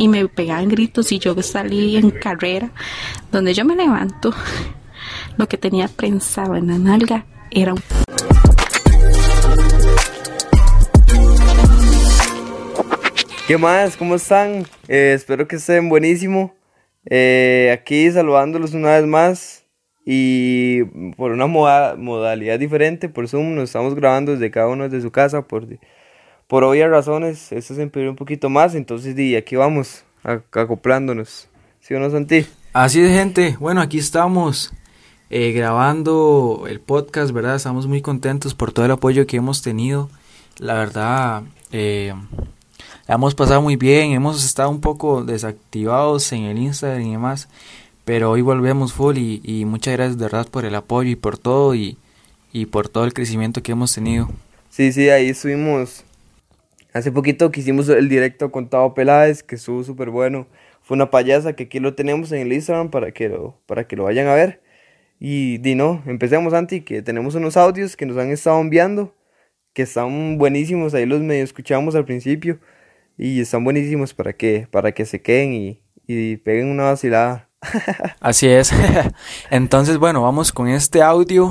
y me pegaban gritos y yo salí en carrera. Donde yo me levanto, lo que tenía prensado en la nalga era un... ¿Qué más? ¿Cómo están? Eh, espero que estén buenísimo. Eh, aquí saludándolos una vez más y por una modalidad diferente, por Zoom, nos estamos grabando desde cada uno de su casa por, por obvias razones. Esto se empeoró un poquito más, entonces di, aquí vamos acoplándonos. ¿Sí o no, Santi? Así de gente. Bueno, aquí estamos eh, grabando el podcast, ¿verdad? Estamos muy contentos por todo el apoyo que hemos tenido. La verdad, eh, hemos pasado muy bien, hemos estado un poco desactivados en el Instagram y demás, pero hoy volvemos full y, muchas gracias de verdad por el apoyo y por todo y, y por todo el crecimiento que hemos tenido. Sí, sí, ahí estuvimos. Hace poquito que hicimos el directo con Tavo Peláez, que estuvo súper bueno. Fue una payasa que aquí lo tenemos en el Instagram para que lo, para que lo vayan a ver. Y di no, empecemos Anti, que tenemos unos audios que nos han estado enviando, que están buenísimos, ahí los medio escuchamos al principio y están buenísimos para que, para que se queden y, y peguen una vacilada. Así es. Entonces, bueno, vamos con este audio.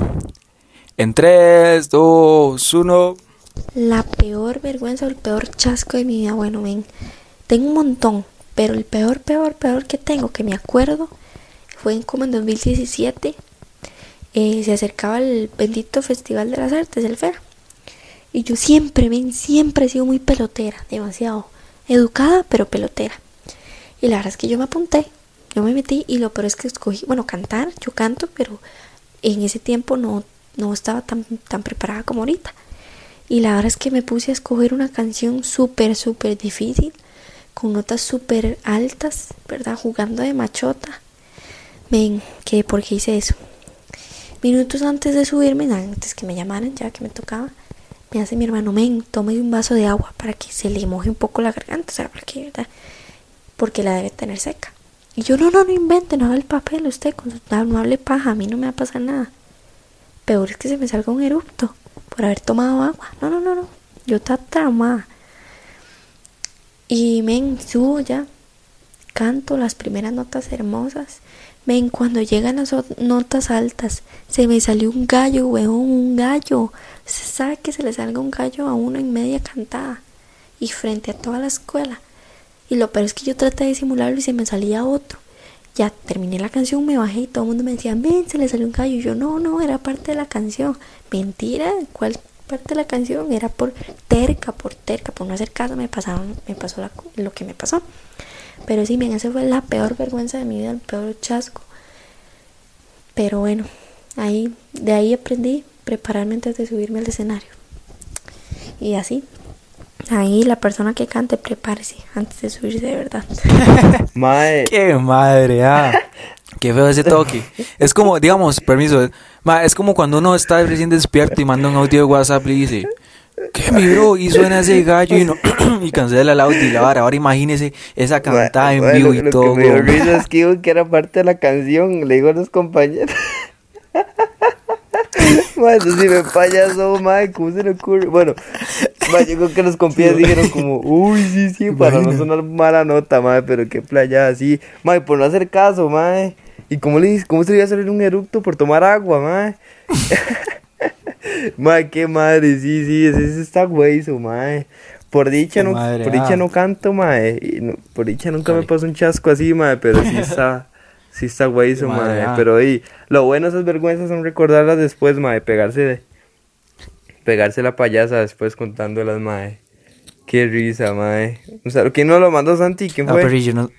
En 3, 2, 1. La peor vergüenza el peor chasco de mi vida, bueno, ven, tengo un montón, pero el peor, peor, peor que tengo, que me acuerdo, fue como en 2017. Eh, se acercaba el bendito Festival de las Artes, el FER. Y yo siempre, ven, siempre he sido muy pelotera, demasiado educada, pero pelotera. Y la verdad es que yo me apunté, yo me metí y lo peor es que escogí, bueno, cantar, yo canto, pero en ese tiempo no, no estaba tan, tan preparada como ahorita. Y la verdad es que me puse a escoger una canción súper, súper difícil, con notas súper altas, ¿verdad? Jugando de machota. Ven, que por qué hice eso. Minutos antes de subirme, antes que me llamaran, ya que me tocaba, me hace mi hermano, men, tome un vaso de agua para que se le moje un poco la garganta, o sea, porque, ¿verdad? Porque la debe tener seca. Y yo, no, no, no invente, no haga el papel usted, con no, hable paja, a mí no me va a pasar nada. Peor es que se me salga un erupto por haber tomado agua. No, no, no, no, yo estaba traumada. Y men, subo ya, canto las primeras notas hermosas. Men, cuando llegan las notas altas, se me salió un gallo, weón, un gallo. Se sabe que se le salga un gallo a uno en media cantada y frente a toda la escuela. Y lo peor es que yo traté de simularlo y se me salía otro. Ya terminé la canción, me bajé y todo el mundo me decía, ven, se le salió un gallo. Y yo, no, no, era parte de la canción. Mentira, ¿cuál parte de la canción? Era por terca, por terca, por no hacer caso, me, pasaron, me pasó lo que me pasó. Pero sí, bien, esa fue la peor vergüenza de mi vida, el peor chasco. Pero bueno, ahí, de ahí aprendí prepararme antes de subirme al escenario. Y así, ahí la persona que cante, prepárese antes de subirse de verdad. Madre. Qué madre, ah. Qué feo ese toque. Es como, digamos, permiso, es como cuando uno está recién despierto y manda un audio de WhatsApp y dice, ¿qué mi bro? Y suena ese gallo y no, y cancela el audio y la vara. Ahora imagínese esa cantada en vivo y todo. Lo que me dio es que, que era parte de la canción, le digo a los compañeros. Bueno, si me payaso, madre, ¿cómo se le ocurre? Bueno, yo creo que los compías dijeron como, uy, sí, sí, para no sonar mala nota, madre, pero qué playa así. Madre, por no hacer caso, madre. ¿Y cómo, le, cómo se le iba a salir un eructo por tomar agua, madre? madre, qué madre, sí, sí, ese, está hueso, madre. Por dicha, no, por dicha ah. no canto, madre. por dicha nunca me pasó un chasco así, madre, pero sí está... Sí está güey su madre, ah. pero ahí, lo bueno de esas vergüenzas son recordarlas después, madre, pegarse de, pegarse la payasa después contando las madre. Qué risa, madre. O sea, ¿quién nos lo mandó Santi? ¿Quién fue? no,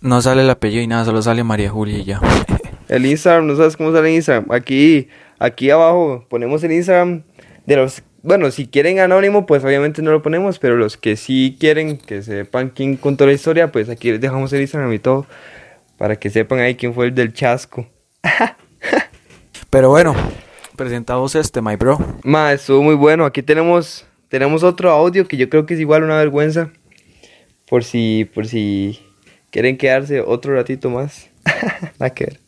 no sale el apellido y nada, solo sale María Julia y ya. el Instagram, no sabes cómo sale el Instagram. Aquí, aquí abajo ponemos el Instagram de los bueno, si quieren anónimo, pues obviamente no lo ponemos, pero los que sí quieren que sepan quién contó la historia, pues aquí les dejamos el Instagram y todo. Para que sepan ahí quién fue el del chasco. Pero bueno, presentamos este, my bro. Ma, estuvo muy bueno. Aquí tenemos, tenemos otro audio que yo creo que es igual una vergüenza. Por si, por si quieren quedarse otro ratito más. a que ver.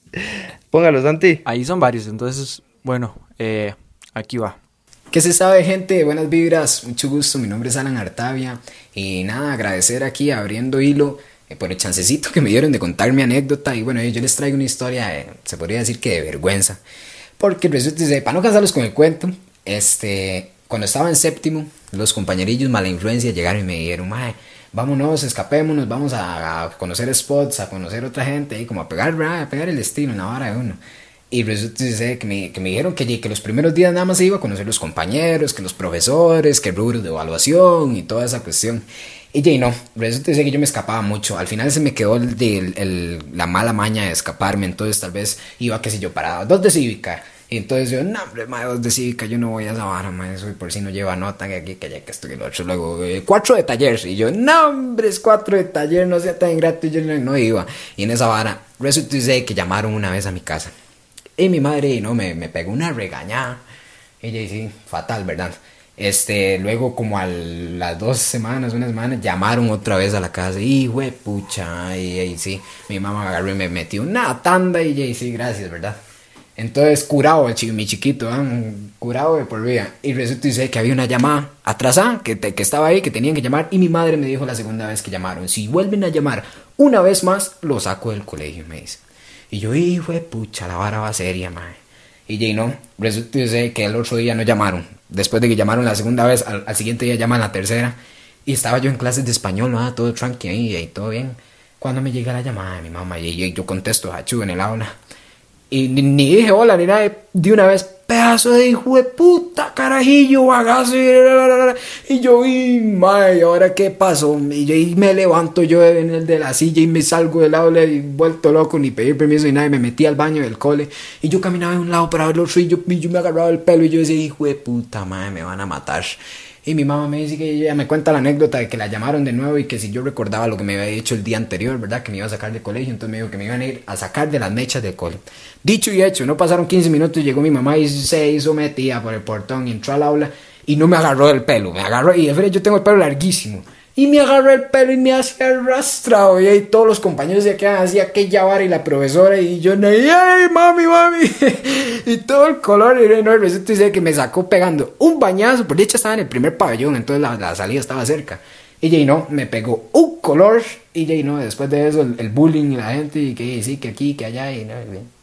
Póngalo, Santi. Ahí son varios, entonces, bueno, eh, aquí va. ¿Qué se sabe, gente? Buenas vibras, mucho gusto. Mi nombre es Alan Artavia. Y nada, agradecer aquí abriendo hilo eh, por el chancecito que me dieron de contar mi anécdota. Y bueno, yo les traigo una historia, eh, se podría decir que de vergüenza. Porque resulta, para no cansarlos con el cuento, este, cuando estaba en séptimo, los compañerillos mala influencia llegaron y me dijeron, mae, vámonos, escapémonos, vamos a, conocer spots, a conocer otra gente, y como a pegar, a pegar el destino en la vara de uno. Y resulta que me, que me dijeron que, que los primeros días nada más iba a conocer los compañeros, que los profesores, que rubros de evaluación y toda esa cuestión. Y no, resulta que yo me escapaba mucho. Al final se me quedó el, el, la mala maña de escaparme, entonces tal vez iba, qué sé yo, para dos de cívica. Y entonces yo, no, hombre, más dos de cívica, yo no voy a esa vara, ma, eso por si no lleva nota, que aquí, que ya que esto y lo otro. Luego, eh, cuatro de taller. Y yo, no, hombre, es cuatro de taller, no sea tan ingrato. Y yo no, no iba. Y en esa vara, resulta que llamaron una vez a mi casa. Y mi madre, no, me, me pegó una regañada. Ella y sí, fatal, ¿verdad? Este, luego como a las dos semanas, una semana, llamaron otra vez a la casa. Y, güey, pucha, y, sí, mi mamá agarró y me metió una tanda y, y sí, gracias, ¿verdad? Entonces, curado, mi chiquito, ¿eh? curado de por vida. Y resulta dice que había una llamada atrasada, que, que estaba ahí, que tenían que llamar. Y mi madre me dijo la segunda vez que llamaron, si vuelven a llamar una vez más, lo saco del colegio, me dice. Y yo, hijo de pucha, la vara va seria, mae. Y no, resulta que el otro día no llamaron. Después de que llamaron la segunda vez, al, siguiente día llaman la tercera. Y estaba yo en clases de español, ¿no? todo tranqui ahí, todo bien. Cuando me llega la llamada de mi mamá, y, yo contesto, achú, en el aula. Y ni, dije hola ni nada, de una vez, pedazo de hijo de puta, carajillo, bagazo. Y yo, y mae, ¿ahora qué pasó? Y me levanto yo en el de la silla y me salgo del aula y vuelto loco, ni pedir permiso ni nada. Y me metí al baño del cole. Y yo caminaba de un lado para el otro y yo, y yo me agarraba el pelo y yo decía, hijo de puta, mae, me van a matar. Y mi mamá me dice que ella me cuenta la anécdota de que la llamaron de nuevo y que si yo recordaba lo que me había dicho el día anterior, ¿verdad? Que me iba a sacar del colegio, entonces me dijo que me iban a ir a sacar de las mechas del cole. Dicho y hecho, no pasaron 15 minutos, llegó mi mamá y se hizo metida por el portón y entró al aula y no me agarró el pelo, me agarró y de yo tengo el pelo larguísimo. Y me agarró el pelo y me hacía arrastrado. Y ahí todos los compañeros se quedan así, aquella vara y la profesora. Y yo, ¡ay, mami, mami! y todo el color. Y no, resulta dice que me sacó pegando un bañazo. Por dicha estaba en el primer pabellón, entonces la, salida estaba cerca. Y ya no, me pegó un color. Y ya no, después de eso, el, bullying y la gente. Y que sí, que aquí, que allá. Y no,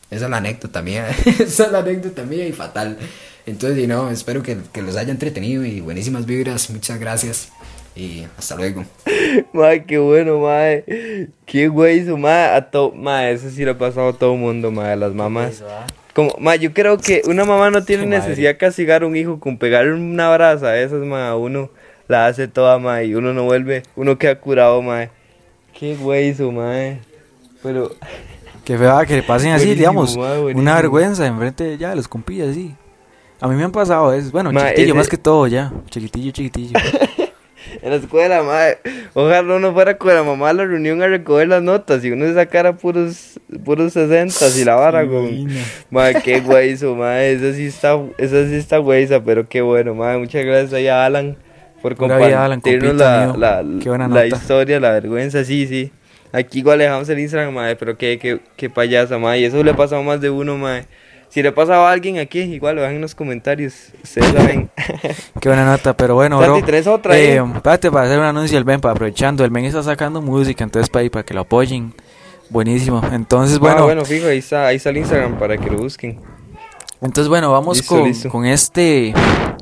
esa es la anécdota mía. esa es la anécdota mía y fatal. Entonces, y no, espero que, que los haya entretenido y buenísimas vibras. Muchas gracias. Y hasta luego. Madre, qué bueno, madre. Qué güey, su madre. A to madre, eso sí lo ha pasado a todo el mundo, madre. Las mamás. Como, madre, yo creo que una mamá no tiene necesidad de castigar a un hijo con pegarle una brasa. Esas, madre, uno la hace toda, madre. Y uno no vuelve, uno queda curado, madre. Qué güey, su madre. Pero. Que fea que le pasen así, digamos. una vergüenza enfrente de ya, los compillas, así. A mí me han pasado, es bueno, chiquitillo más que todo, ya. Chiquitillo, chiquitillo. en la escuela, madre. Ojalá uno fuera con la mamá a la reunión a recoger las notas y uno se sacara puros, puros 60 y la vara con. Madre, qué güeyzo, madre. Esa sí está, esa sí está güeyza, pero qué bueno, madre. Muchas gracias ahí a Alan por compartirnos la, la, la, historia, la vergüenza, sí, sí. Aquí igual dejamos el Instagram, madre, pero qué, qué, qué payasa, madre. Y eso le pasa a más de uno, madre. Si le pasa a alguien aquí, igual lo dejan en los comentarios. Ustedes la ven. Qué buena nota, pero bueno, bro. otra eh, espérate, para hacer un anuncio del Ben, para aprovechando. El Ben está sacando música, entonces para, para que lo apoyen. Buenísimo. Entonces, ah, bueno. Ah, bueno, fijo, ahí está, ahí está el Instagram para que lo busquen. Entonces, bueno, vamos con, con este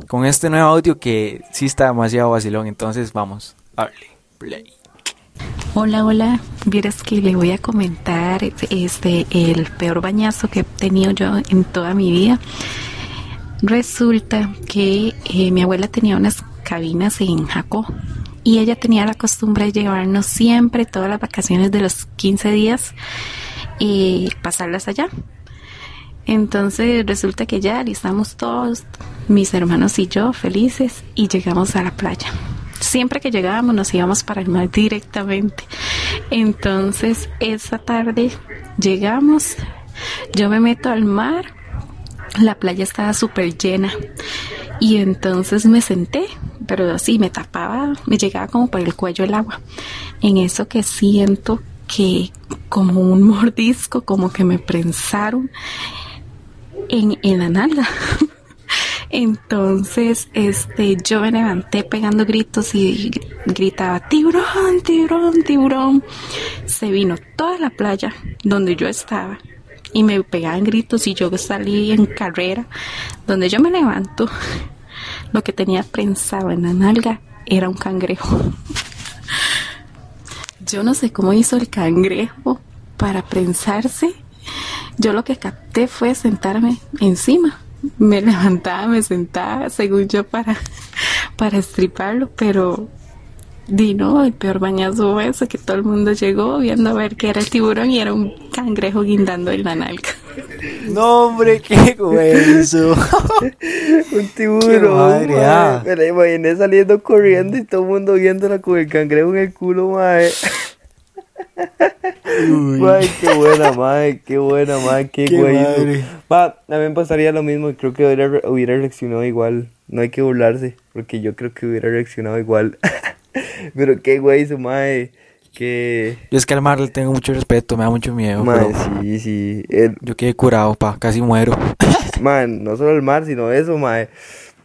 con este nuevo audio que sí está demasiado vacilón. Entonces, vamos. Hable, play. Hola, hola. Vieras que le voy a comentar este el peor bañazo que he tenido yo en toda mi vida. Resulta que eh, mi abuela tenía unas cabinas en Jacó y ella tenía la costumbre de llevarnos siempre todas las vacaciones de los 15 días y pasarlas allá. Entonces resulta que ya estamos todos, mis hermanos y yo, felices y llegamos a la playa siempre que llegábamos nos íbamos para el mar directamente. Entonces esa tarde llegamos, yo me meto al mar, la playa estaba súper llena y entonces me senté, pero así me tapaba, me llegaba como por el cuello el agua. En eso que siento que como un mordisco, como que me prensaron en, en la nalga. Entonces, este, yo me levanté pegando gritos y gritaba, tiburón, tiburón, tiburón. Se vino toda la playa donde yo estaba y me pegaban gritos y yo salí en carrera. Donde yo me levanto, lo que tenía prensado en la nalga era un cangrejo. Yo no sé cómo hizo el cangrejo para prensarse. Yo lo que capté fue sentarme encima me levantaba, me sentaba, según yo, para, para estriparlo, pero di no, el peor bañazo fue eso, que todo el mundo llegó viendo a ver que era el tiburón y era un cangrejo guindando en la nalga. No, hombre, qué eso. un tiburón. Madre, ah. Me la imaginé saliendo corriendo y todo el mundo viéndola con el cangrejo en el culo, madre. Ay, qué buena, madre, qué buena, madre, qué, qué Va, a mí me pasaría lo mismo, creo que hubiera, hubiera reaccionado igual. No hay que burlarse, porque yo creo que hubiera reaccionado igual. Pero qué güey su madre. Que... Yo es que al mar le tengo mucho respeto, me da mucho miedo. Madre, sí, sí. Yo quedé curado, pa, casi muero. man, no solo el mar, sino eso, madre.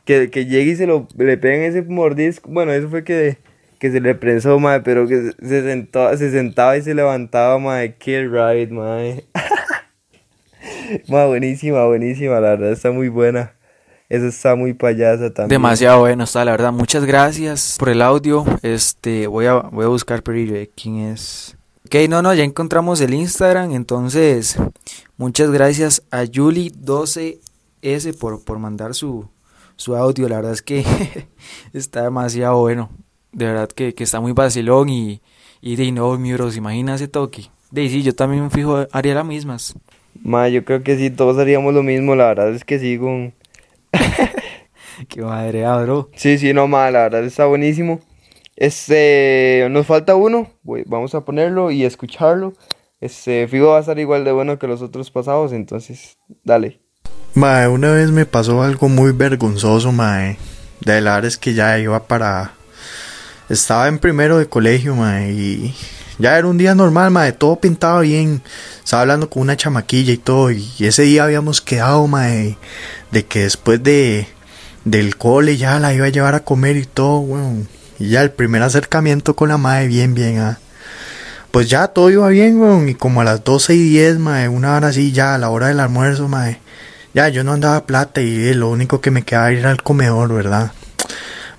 Que, que llegue y se lo le peguen ese mordisco. Bueno, eso fue que que se le prensó, madre, pero que se, sentó, se sentaba y se levantaba, madre. Qué ride, madre. madre, buenísima, buenísima, la verdad, está muy buena. Eso está muy payasa también. Demasiado bueno está, la verdad. Muchas gracias por el audio. Este, voy a, voy a buscar Perillo, quién es. Ok, no, no, ya encontramos el Instagram. Entonces, muchas gracias a Julie12S por, por mandar su, su audio. La verdad es que está demasiado bueno de verdad que, que está muy vacilón y, y de no, mi bro, imagina ese toque. De sí, yo también fijo haría las mismas. Ma, yo creo que sí, todos haríamos lo mismo, la verdad es que sí, con... Qué madre, ah, bro. Sí, sí, no, ma, la verdad está buenísimo. Este, nos falta uno, vamos a ponerlo y escucharlo. Este, fijo va a estar igual de bueno que los otros pasados, entonces, dale. Ma, una vez me pasó algo muy vergonzoso, ma. De la verdad es que ya iba para estaba en primero de colegio, mae, y ya era un día normal, mae, todo pintaba bien. Estaba hablando con una chamaquilla y todo, y ese día habíamos quedado, mae, de que después de del cole ya la iba a llevar a comer y todo, weón. Y ya el primer acercamiento con la madre, bien, bien, ah. Pues ya todo iba bien, weón. Y como a las 12 y 10, mae, una hora así, ya a la hora del almuerzo, mae. Ya yo no andaba plata y lo único que me quedaba era al comedor, ¿verdad?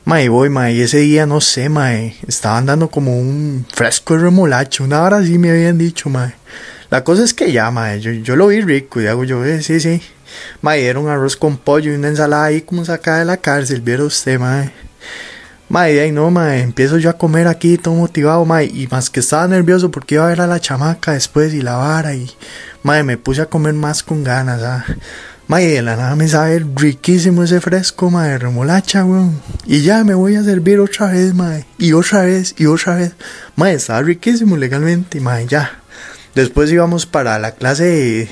Mae, voy, mae, y ese día no sé, mae, estaban dando como un fresco de remolacha, una hora así me habían dicho, mae. La cosa es que ya, mae, yo, yo lo vi rico y hago yo, eh, sí, sí. Mae, era un arroz con pollo y una ensalada ahí como sacada de la cárcel, viera usted, mae. Mae, ahí no, mae, empiezo yo a comer aquí todo motivado, mae, y más que estaba nervioso porque iba a ver a la chamaca después y la vara y, mae, me puse a comer más con ganas, ah. Mae, de la nada me sabe riquísimo ese fresco, mae, remolacha, weón. Y ya me voy a servir otra vez, mae. Y otra vez, y otra vez. Mae, estaba riquísimo legalmente, mae, ya. Después íbamos para la clase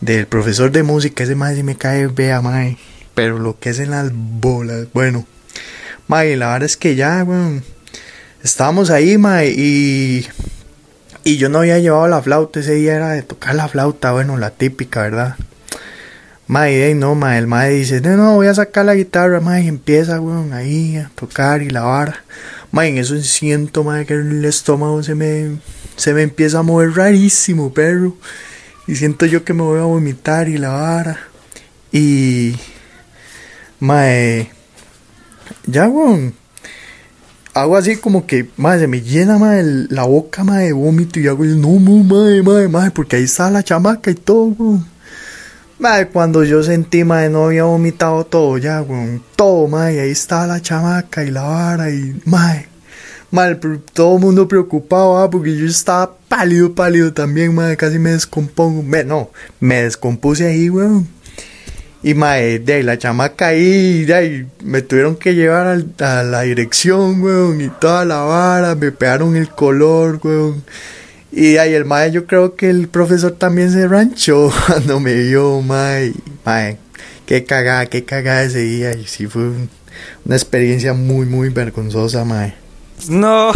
del profesor de música. Ese mae sí me cae, vea, mae. Pero lo que es en las bolas, bueno. Mae, la verdad es que ya, weón. Estábamos ahí, mae, y... Y yo no había llevado la flauta, ese día era de tocar la flauta, bueno, la típica, ¿verdad? Mae, no, mae, el mae dice, no, no, voy a sacar la guitarra, mae, y empieza, weón, ahí a tocar y la vara. Mae, en eso siento, mae, que el estómago se me, se me empieza a mover rarísimo, perro. Y siento yo que me voy a vomitar y la vara. Y, mae, ya, weón, hago así como que, mae, se me llena, mae, la boca, mae, de vómito y hago, no, mae, mae, mae, porque ahí está la chamaca y todo, weón. Madre, cuando yo sentí, madre, no había vomitado todo ya, weón. Todo, madre, ahí estaba la chamaca y la vara y, madre. Madre, todo el mundo preocupado, ah, porque yo estaba pálido, pálido también, madre, casi me descompongo. Me, no, me descompuse ahí, weón. Y, madre, de ahí la chamaca ahí, de ahí, me tuvieron que llevar a la dirección, weón, y toda la vara, me pegaron el color, weón. Y ahí el mae, yo creo que el profesor también se ranchó cuando me vio, mae. Mae, qué cagada, qué cagada ese día. Y sí fue una experiencia muy, muy vergonzosa, mae. No,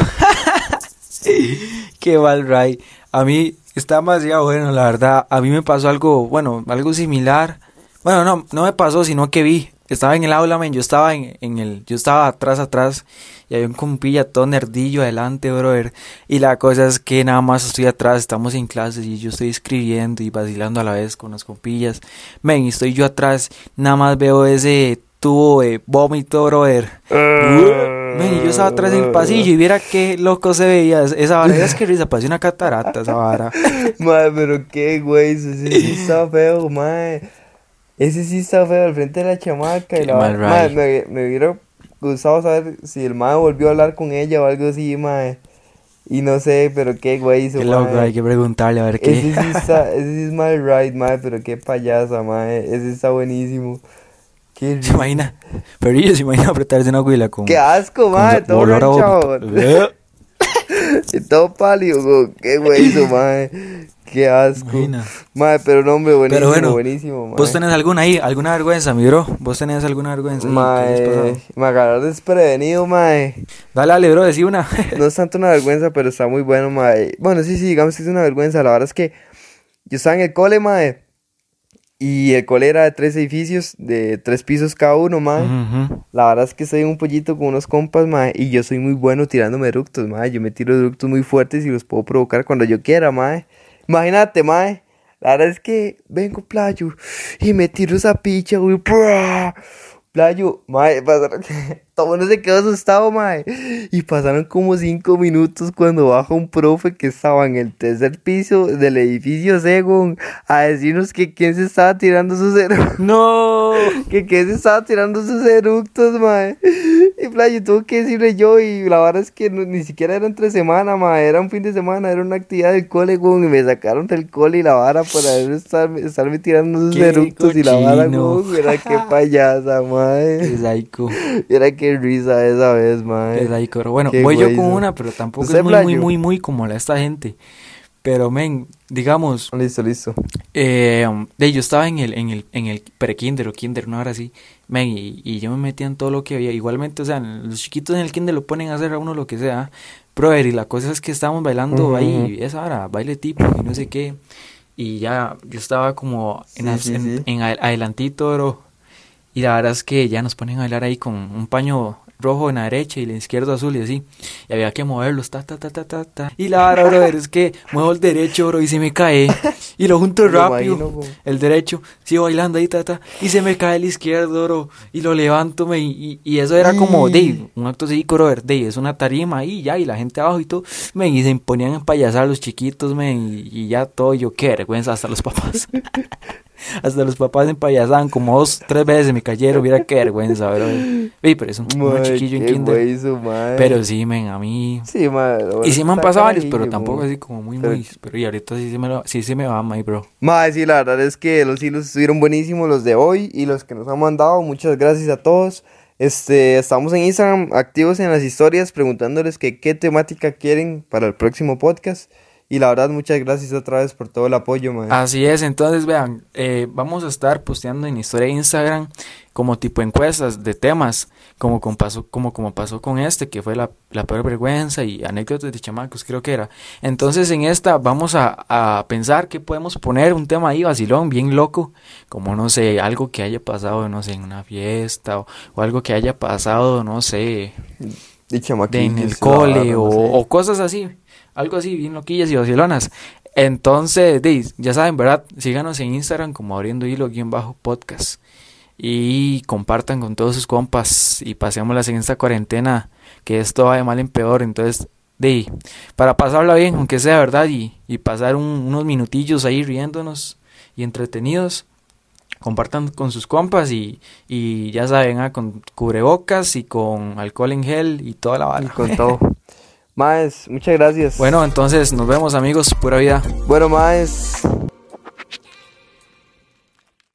qué mal, Ray. A mí está demasiado bueno, la verdad. A mí me pasó algo, bueno, algo similar. Bueno, no, no me pasó, sino que vi estaba en el aula, men, yo estaba en, en el, yo estaba atrás, atrás, y había un compilla todo nerdillo adelante, brother, y la cosa es que nada más estoy atrás, estamos en clases, y yo estoy escribiendo y vacilando a la vez con las compillas, men, y estoy yo atrás, nada más veo ese tubo de vómito, brother, men, y yo estaba atrás en el pasillo, y viera qué loco se veía, esa vara, es que risa, parecía una catarata, esa vara, Mae, pero qué, güey, ese sí está feo, mae. Ese sí está feo al frente de la chamaca. y la- mal me, me hubiera gustado saber si el mae volvió a hablar con ella o algo así, mae. Y no sé, pero qué güey hizo, qué loco, mae. hay que preguntarle a ver qué. Ese sí está, ese sí es mal right, mae, pero qué payasa, mae. Ese está buenísimo. Qué, ¿Se imagina? Pero ellos se imagina apretarse una huila con... qué asco, mae, todo olor a todo pálido, qué güey hizo, mae. Qué asco. Imagina. Mae, pero no, hombre, buenísimo, Pero bueno, buenísimo, mae. ¿Vos tenés alguna ahí? ¿Alguna vergüenza, mi bro? ¿Vos tenés alguna vergüenza? Mae, me agarró desprevenido, mae. Dale, dale, bro, decí una. No es tanto una vergüenza, pero está muy bueno, mae. Bueno, sí, sí, digamos que es una vergüenza. La verdad es que yo estaba en el cole, mae. Y el cole era de tres edificios, de tres pisos cada uno. Ujú. La verdad es que soy un pollito con unos compas, mae. Y yo soy muy bueno tirándome eructos, mae. Yo me tiro eructos muy fuertes y los puedo provocar cuando yo quiera, mae. Imagínate, mae. La verdad es que vengo, playo, y me tiro esa picha, güey. Playo, mae, Todo mundo se quedó asustado, mae. Y pasaron como cinco minutos cuando baja un profe que estaba en el tercer piso del edificio Según a decirnos que quién se estaba tirando sus eructos. No. Que que se estaba tirando sus eructos, mae. Y playo, tuve que decirle yo. Y la verdad es que no- ni siquiera era entre semana, mae. Era un fin de semana, era una actividad del cole, weón. Y me sacaron del cole y la vara por estar, estarme tirando sus Qué eructos. Y la vara, weón. Era que payasa, Qué mae. psycho. Era que risa esa vez, Qué mae. psycho. Pero bueno, Qué voy yo con una, pero tampoco ¿Usted, es muy, muy, playo? muy, muy como la esta gente. Pero, men, digamos, Listo, listo. eh, de, yo estaba en el, en el, en el pre-kinder o kinder, no ahora sí, men, y, y yo me metía en todo lo que había. Igualmente, o sea, los chiquitos en el kinder lo ponen a hacer a uno lo que sea. Brother, y la cosa es que estábamos bailando Ujú. ahí, esa hora, baile tipo, y no sé qué. Y ya, yo estaba como en, Sí, sí, en- sí. en adelantito, bro. Y la verdad es que ya nos ponen a bailar ahí con un paño rojo en la derecha y en la izquierda azul y así. Y había que moverlos, ta, ta, ta, ta, ta, ta. Y la verdad, brother, es que muevo el derecho, bro, y se me cae. Y lo junto lo rápido. imagino, el derecho, sigo bailando ahí, ta, ta. Y se me cae el izquierdo, bro. Y lo levanto, me, y, y eso era como, Y- de, un acto así, brother, de, es una tarima ahí, ya, y la gente abajo y todo. Me, y se ponían a payasar los chiquitos, me, y, y ya todo, yo, qué vergüenza, hasta los papás. Hasta los papás empayasaban como dos, tres veces me cayeron, mira qué vergüenza, bro. Ey, pero es un, un Mae, chiquillo en kinder. Pero sí, men, a mí. Sí, Y sí me han pasado varios, pero tampoco así como muy, Pero- muy. Pero y ahorita sí se me, lo, sí se me va, my bro. Mae, sí, la verdad es que los hilos estuvieron buenísimos, los de hoy y los que nos han mandado. Muchas gracias a todos. Este, estamos en Instagram activos en las historias preguntándoles que qué temática quieren para el próximo podcast. Y la verdad, muchas gracias otra vez por todo el apoyo, mae. Así es, entonces vean, eh, vamos a estar posteando en historia de Instagram como tipo encuestas de temas, como, con pasó, como, como pasó con este, que fue la, la peor vergüenza y anécdotas de chamacos, creo que era. Entonces en esta vamos a, a pensar que podemos poner un tema ahí vacilón, bien loco, como no sé, algo que haya pasado, no sé, en una fiesta o, o algo que haya pasado, no sé, De en el la cole o, no sé. o cosas así, algo así, bien loquillas y vacilonas. Entonces, ya saben, ¿verdad? Síganos en Instagram como abriendo hilo guion bajo podcast y compartan con todos sus compas y pasémoslas en esta cuarentena que esto va de mal en peor. Entonces, de, para pasarla bien, aunque sea verdad, y, y pasar un- unos minutillos ahí riéndonos y entretenidos. Compartan con sus compas y, y ya saben, ah, con cubrebocas y con alcohol en gel y toda la Y bala. con todo. Maes, muchas gracias. Bueno, entonces nos vemos amigos, pura vida. Bueno, Maes,